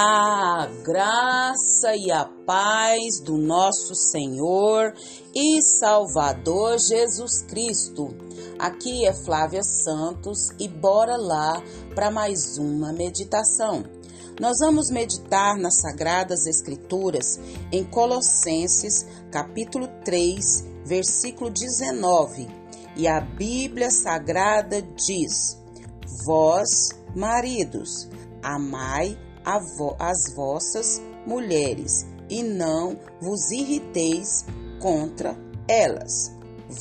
A graça e a paz do nosso Senhor e Salvador Jesus Cristo. Aqui é Flávia Santos e bora lá para mais uma meditação. Nós vamos meditar nas Sagradas Escrituras em Colossenses, capítulo 3, versículo 19. E a Bíblia Sagrada diz: Vós, maridos, amai as vossas mulheres, e não vos irriteis contra elas.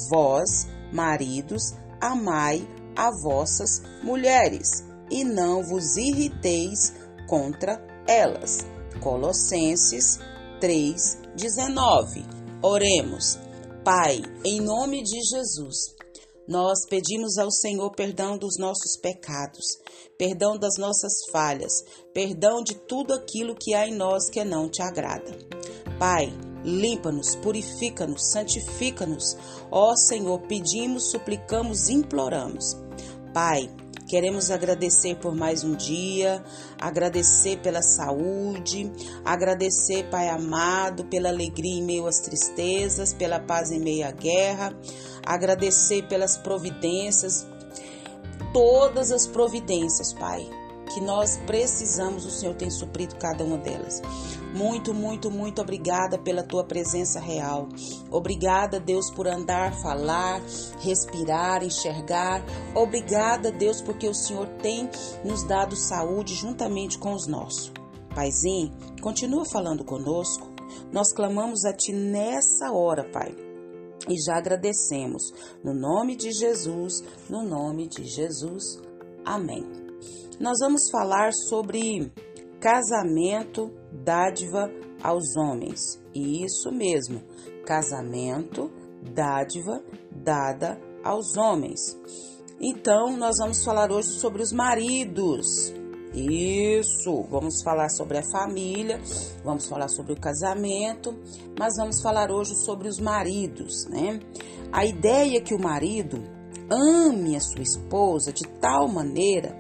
Vós, maridos, amai a vossas mulheres, e não vos irriteis contra elas. Colossenses 3:19. Oremos. Pai, em nome de Jesus, nós pedimos ao Senhor perdão dos nossos pecados, perdão das nossas falhas, perdão de tudo aquilo que há em nós que não te agrada. Pai, limpa-nos, purifica-nos, santifica-nos. Ó Senhor, pedimos, suplicamos, imploramos. Pai, Queremos agradecer por mais um dia, agradecer pela saúde, agradecer, Pai amado, pela alegria em meio às tristezas, pela paz em meio à guerra, agradecer pelas providências, todas as providências, Pai, que nós precisamos, o Senhor tem suprido cada uma delas. Muito, muito, muito obrigada pela tua presença real. Obrigada, Deus, por andar, falar, respirar, enxergar. Obrigada, Deus, porque o Senhor tem nos dado saúde juntamente com os nossos. Paizinho, continua falando conosco. Nós clamamos a Ti nessa hora, Pai. E já agradecemos. No nome de Jesus, no nome de Jesus. Amém. Nós vamos falar sobre casamento, dádiva aos homens. Isso mesmo, casamento, dádiva dada aos homens. Então, nós vamos falar hoje sobre os maridos. Isso, vamos falar sobre a família, vamos falar sobre o casamento, mas vamos falar hoje sobre os maridos, né? A ideia é que o marido ame a sua esposa de tal maneira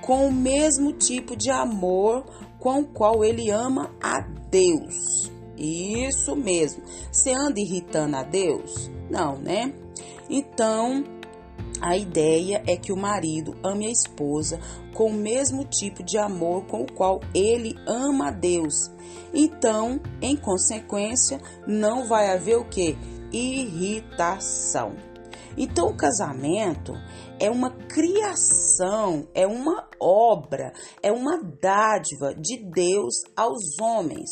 com o mesmo tipo de amor com o qual ele ama a Deus. Isso mesmo. Você anda irritando a Deus? Não, né? Então, a ideia é que o marido ame a esposa com o mesmo tipo de amor com o qual ele ama a Deus. Então, em consequência, não vai haver o que? Irritação. Então, o casamento é uma criação, é uma obra, é uma dádiva de Deus aos homens.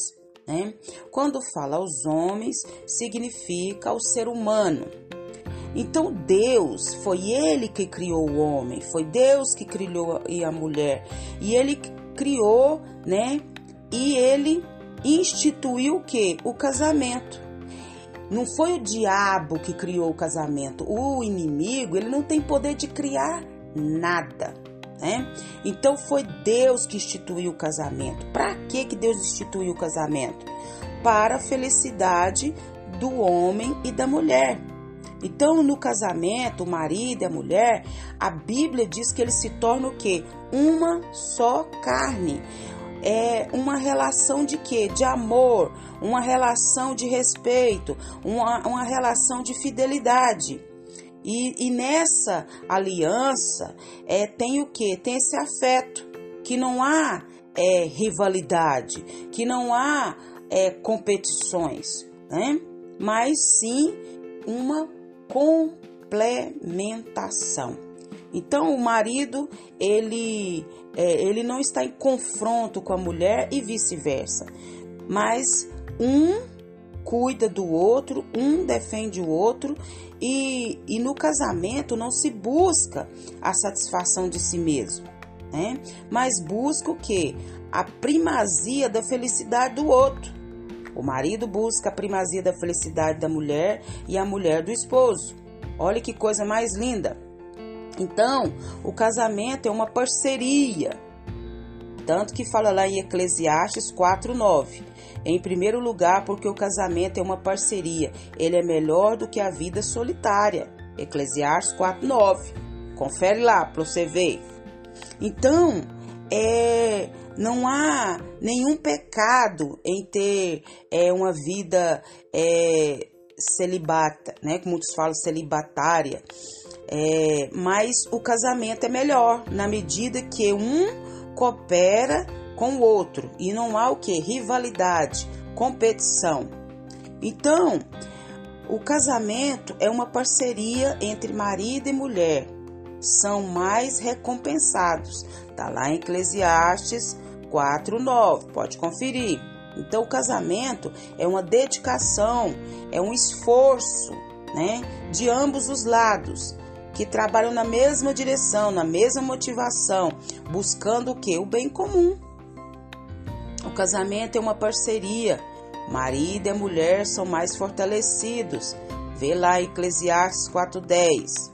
Né? Quando fala aos homens, significa ao ser humano. Então Deus foi Ele que criou o homem, foi Deus que criou a mulher e Ele criou, né? E Ele instituiu o que? O casamento. Não foi o diabo que criou o casamento. O inimigo, ele não tem poder de criar nada, né? Então foi Deus que instituiu o casamento. Para que que Deus instituiu o casamento? Para a felicidade do homem e da mulher. Então, no casamento, o marido e a mulher, a Bíblia diz que eles se tornam o quê? Uma só carne é uma relação de quê? De amor, uma relação de respeito, uma, uma relação de fidelidade. E, e nessa aliança é, tem o que? Tem esse afeto, que não há é, rivalidade, que não há é, competições, né? mas sim uma complementação. Então o marido ele é, ele não está em confronto com a mulher e vice-versa, mas um cuida do outro, um defende o outro e, e no casamento não se busca a satisfação de si mesmo, né? Mas busca o que? A primazia da felicidade do outro. O marido busca a primazia da felicidade da mulher e a mulher do esposo. Olha que coisa mais linda. Então, o casamento é uma parceria. Tanto que fala lá em Eclesiastes 4:9. Em primeiro lugar, porque o casamento é uma parceria, ele é melhor do que a vida solitária. Eclesiastes 4:9. Confere lá para você ver. Então, é Não há nenhum pecado em ter é, uma vida é, celibata, né? Como muitos falam, celibatária. É, mas o casamento é melhor na medida que um coopera com o outro e não há o que rivalidade, competição. Então, o casamento é uma parceria entre marido e mulher. São mais recompensados. Tá lá em Eclesiastes 4:9, pode conferir. Então, o casamento é uma dedicação, é um esforço, né, de ambos os lados, que trabalham na mesma direção, na mesma motivação, buscando o que? O bem comum. O casamento é uma parceria. Marido e mulher são mais fortalecidos. Vê lá Eclesiastes 4:10.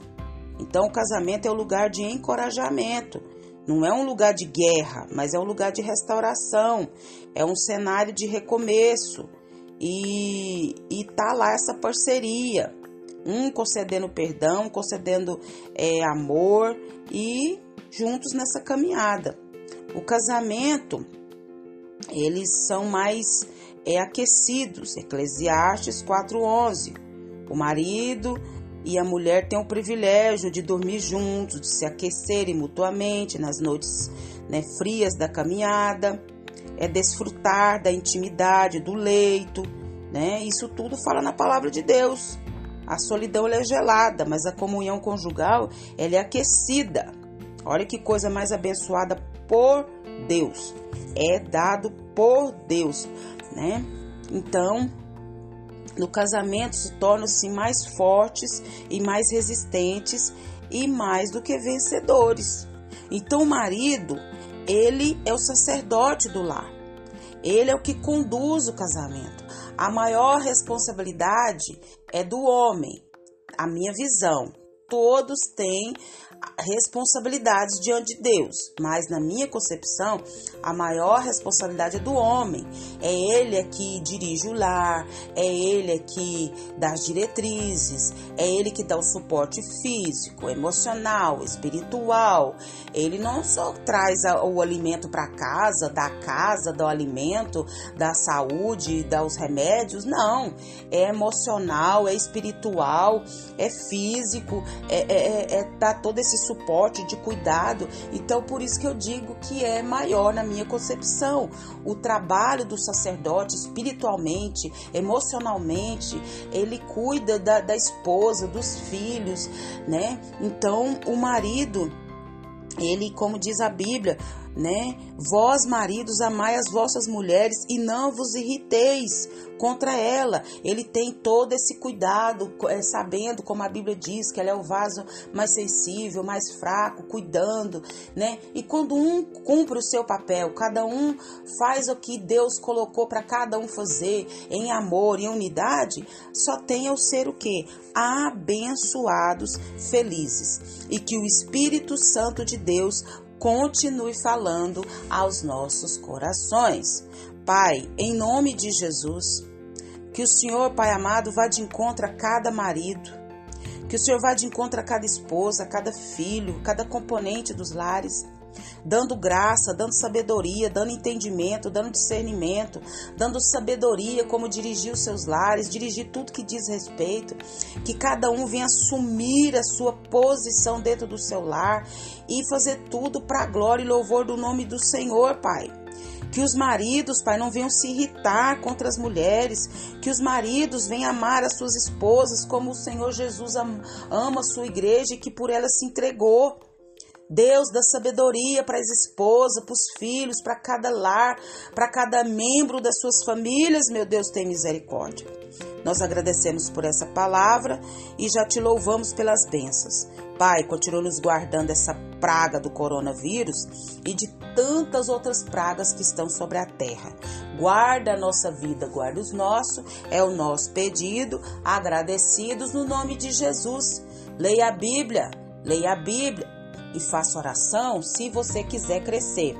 Então, o casamento é o lugar de encorajamento não é um lugar de guerra, mas é um lugar de restauração, é um cenário de recomeço. E, e tá lá essa parceria, um concedendo perdão, concedendo é, amor e juntos nessa caminhada. O casamento, eles são mais é, aquecidos, Eclesiastes 4,11. O marido e a mulher tem o privilégio de dormir juntos, de se aquecerem mutuamente nas noites né, frias da caminhada, é desfrutar da intimidade do leito, né? Isso tudo fala na palavra de Deus. A solidão é gelada, mas a comunhão conjugal ela é aquecida. Olha que coisa mais abençoada por Deus. É dado por Deus, né? Então, no casamento se tornam-se mais fortes e mais resistentes e mais do que vencedores. Então o marido, ele é o sacerdote do lar. Ele é o que conduz o casamento. A maior responsabilidade é do homem. A minha visão. Todos têm responsabilidades diante de Deus, mas na minha concepção, a maior responsabilidade é do homem. É ele é que dirige o lar, é ele é que dá as diretrizes, é ele que dá o suporte físico, emocional, espiritual. Ele não só traz o alimento para casa, da casa, do alimento, da saúde, dá os remédios, não. É emocional, é espiritual, é físico, é, é, é, é dá todo esse esse suporte de cuidado. Então, por isso que eu digo que é maior na minha concepção. O trabalho do sacerdote espiritualmente, emocionalmente, ele cuida da, da esposa, dos filhos, né? Então, o marido, ele, como diz a Bíblia, né? Vós, maridos, amai as vossas mulheres e não vos irriteis contra ela. Ele tem todo esse cuidado, é, sabendo, como a Bíblia diz, que ela é o vaso mais sensível, mais fraco, cuidando, né? E quando um cumpre o seu papel, cada um faz o que Deus colocou para cada um fazer em amor, em unidade, só tem ao ser o que? Abençoados, felizes. E que o Espírito Santo de Deus continue falando aos nossos corações. Pai, em nome de Jesus, que o Senhor, Pai amado, vá de encontro a cada marido, que o Senhor vá de encontro a cada esposa, a cada filho, cada componente dos lares dando graça, dando sabedoria, dando entendimento, dando discernimento, dando sabedoria como dirigir os seus lares, dirigir tudo que diz respeito, que cada um venha assumir a sua posição dentro do seu lar e fazer tudo para a glória e louvor do nome do Senhor, Pai. Que os maridos, Pai, não venham se irritar contra as mulheres. Que os maridos venham amar as suas esposas como o Senhor Jesus ama a sua igreja e que por ela se entregou. Deus dá sabedoria para as esposas, para os filhos, para cada lar, para cada membro das suas famílias, meu Deus, tem misericórdia. Nós agradecemos por essa palavra e já te louvamos pelas bênçãos. Pai, continua nos guardando essa praga do coronavírus e de tantas outras pragas que estão sobre a terra. Guarda a nossa vida, guarda os nossos, é o nosso pedido, agradecidos no nome de Jesus. Leia a Bíblia, leia a Bíblia e faça oração se você quiser crescer.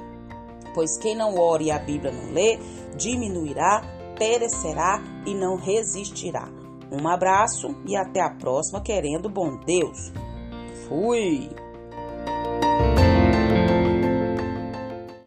Pois quem não ore e a Bíblia não lê, diminuirá, perecerá e não resistirá. Um abraço e até a próxima, querendo bom Deus. Fui!